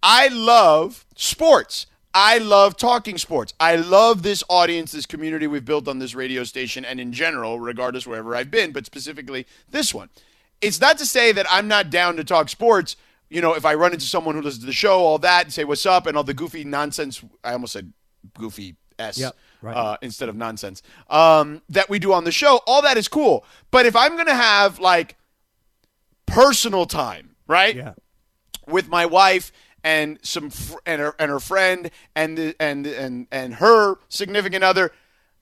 I love sports. I love talking sports. I love this audience, this community we've built on this radio station, and in general, regardless wherever I've been, but specifically this one. It's not to say that I'm not down to talk sports. You know, if I run into someone who listens to the show, all that, and say what's up, and all the goofy nonsense. I almost said goofy s Yep, right. uh, instead of nonsense um, that we do on the show. All that is cool. But if I'm gonna have like personal time, right? Yeah. with my wife and some and her and her friend and the, and and and her significant other.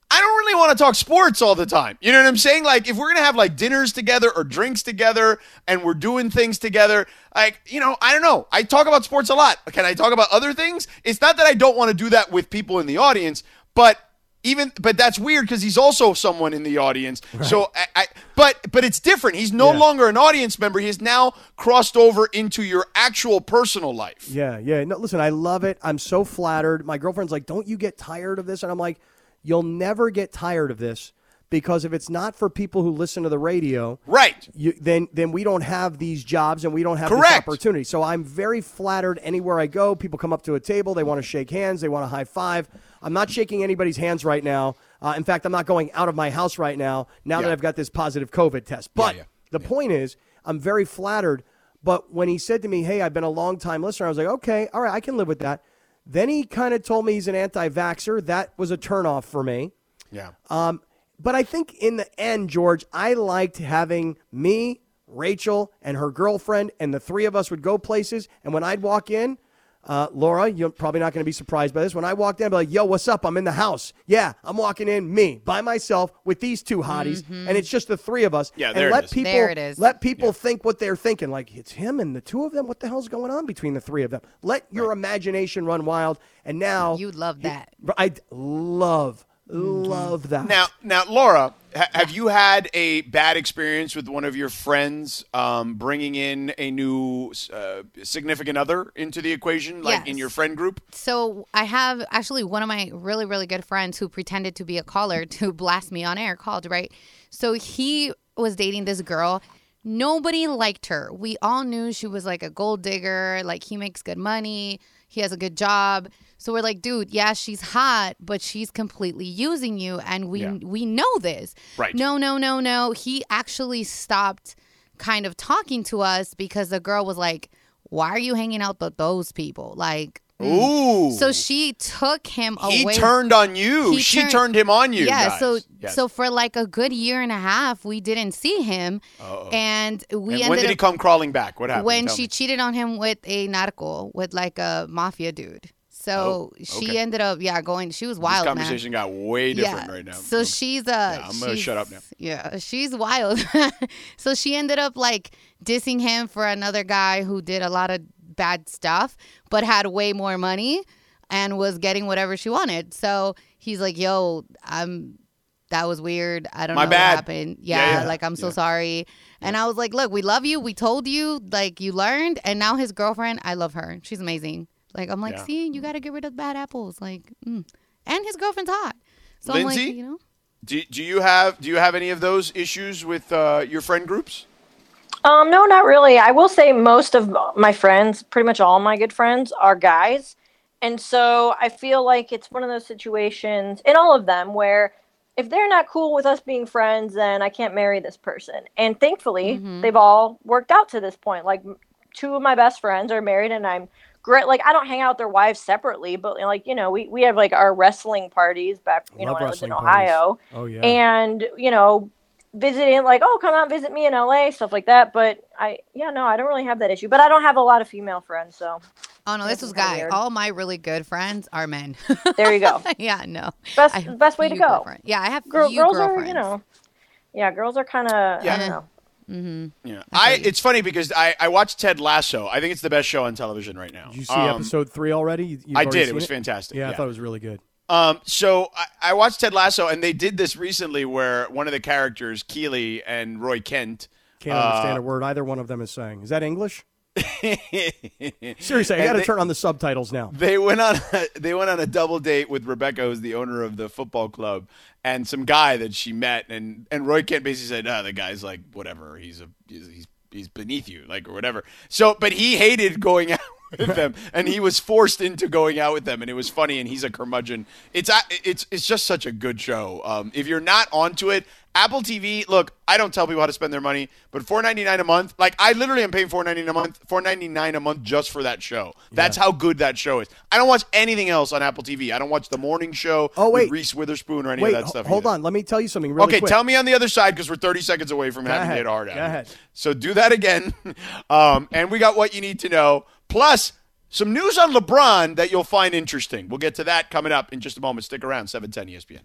I don't really want to talk sports all the time. You know what I'm saying? Like if we're going to have like dinners together or drinks together and we're doing things together, like, you know, I don't know. I talk about sports a lot. Can I talk about other things? It's not that I don't want to do that with people in the audience, but even but that's weird because he's also someone in the audience. So I, I but but it's different. He's no Yeah. longer an audience member. He has now crossed over into your actual personal life. Yeah, yeah. No, listen, I love it. I'm so flattered. My girlfriend's like, "Don't you get tired of this?" And I'm like, "You'll never get tired of this because if it's not for people who listen to the radio, Right. you, then then we don't have these jobs and we don't have Correct. this opportunity. So I'm very flattered anywhere I go. People come up to a table, they want to shake hands, they want to high five. I'm not shaking anybody's hands right now. Uh, in fact, I'm not going out of my house right now. Now that I've got this positive COVID test. But yeah. the point is, I'm very flattered. But when he said to me, "Hey, I've been a long time listener," I was like, "Okay, all right, I can live with that." Then he kind of told me he's an anti-vaxer. That was a turnoff for me. Yeah. Um, but I think in the end, George, I liked having me, Rachel, and her girlfriend, and the three of us would go places. And when I'd walk in, uh, Laura, you're probably not going to be surprised by this. When I walked in, I'd be like, yo, what's up? I'm in the house. Yeah, I'm walking in, me, by myself, with these two hotties, and it's just the three of us. Yeah, and there it let is. people There it is. let people think what they're thinking. Like, it's him and the two of them. What the hell's going on between the three of them? Let your imagination run wild. And now You would love that. I love, love that. Now, now, Laura, ha- have you had a bad experience with one of your friends um, bringing in a new uh, significant other into the equation, like in your friend group? So I have actually one of my really, really good friends who pretended to be a caller to blast me on air called, right? So he was dating this girl. Nobody liked her. We all knew she was like a gold digger, like he makes good money, he has a good job. So we're like, dude, yeah, she's hot, but she's completely using you and we Yeah. we know this. Right. No, no, no, no. He actually stopped kind of talking to us because the girl was like, "Why are you hanging out with those people?" Like Ooh. so she took him he away. He turned on you. He she turned- turned him on you. Yeah, guys. so Yes. so for like a good year and a half, we didn't see him, Oh. and we And ended when did he come crawling back? What happened? when Tell she me. cheated on him with a narco, with like a mafia dude. So Oh, she okay. ended up, yeah, going. She was this wild, man. conversation got way different right now. So she's uh I'm gonna shut up now. Yeah, she's wild. so she ended up like dissing him for another guy who did a lot of bad stuff but had way more money and was getting whatever she wanted. So he's like, "Yo, I'm that was weird. I don't My know bad. what happened. Yeah, Yeah, yeah, like I'm so yeah. sorry." And I was like, "Look, we love you. We told you. Like you learned, and now his girlfriend, I love her. She's amazing. Like I'm like, Yeah. see, you got to get rid of the bad apples. Like, mm. and his girlfriend's hot. So Lindsay? I'm like, you know." do, do you have do you have any of those issues with uh, your friend groups? Um, no, not really. I will say most of my friends, pretty much all my good friends, are guys. And so I feel like it's one of those situations in all of them where if they're not cool with us being friends, then I can't marry this person. And thankfully, they've all worked out to this point. Like two of my best friends are married and I'm great. Like I don't hang out with their wives separately, but like, you know, we, we have like our wrestling parties back, you know, when I was in wrestling parties. Ohio Oh yeah. and you know visiting like oh come out visit me in la stuff like that but i yeah no i don't really have that issue but i don't have a lot of female friends so Oh no, this it's was guy. weird. All my really good friends are men. there you go yeah, no. best I best way to go girlfriend- Yeah, I have Girl, few girls are you know yeah girls are kind of Yeah. i don't know Yeah, I. It's funny because I, I watched Ted Lasso. I think it's the best show on television right now. Did you see Um, episode three already? You- I did. It seen was fantastic. Yeah, I thought it was really good. Um, so I, I watched Ted Lasso, and they did this recently where one of the characters, Keeley and Roy Kent, Can't uh, understand a word either one of them is saying. Is that English? Seriously, I got to turn on the subtitles now. they went on a, they went on a double date with Rebecca, who's the owner of the football club, and some guy that she met, and and Roy Kent basically said, "Ah, the guy's like whatever. He's a he's, he's beneath you, like or whatever." So, but he hated going out. With them, and he was forced into going out with them, and it was funny. And he's a curmudgeon. It's it's it's just such a good show. Um, if you're not onto it, Apple TV. Look, I don't tell people how to spend their money, but four ninety nine a month. Like I literally am paying four ninety nine a month, four ninety nine a month just for that show. That's how good that show is. I don't watch anything else on Apple TV. I don't watch the morning show. Oh, with wait. Reese Witherspoon or any Wait, of that stuff. hold either. on. Let me tell you something really Okay, quick. tell me on the other side because we're 30 seconds away from having ahead. to hit hard Go ahead. So do that again. um, and we got what you need to know. Plus, some news on LeBron that you'll find interesting. We'll get to that coming up in just a moment. Stick around, 710 ESPN.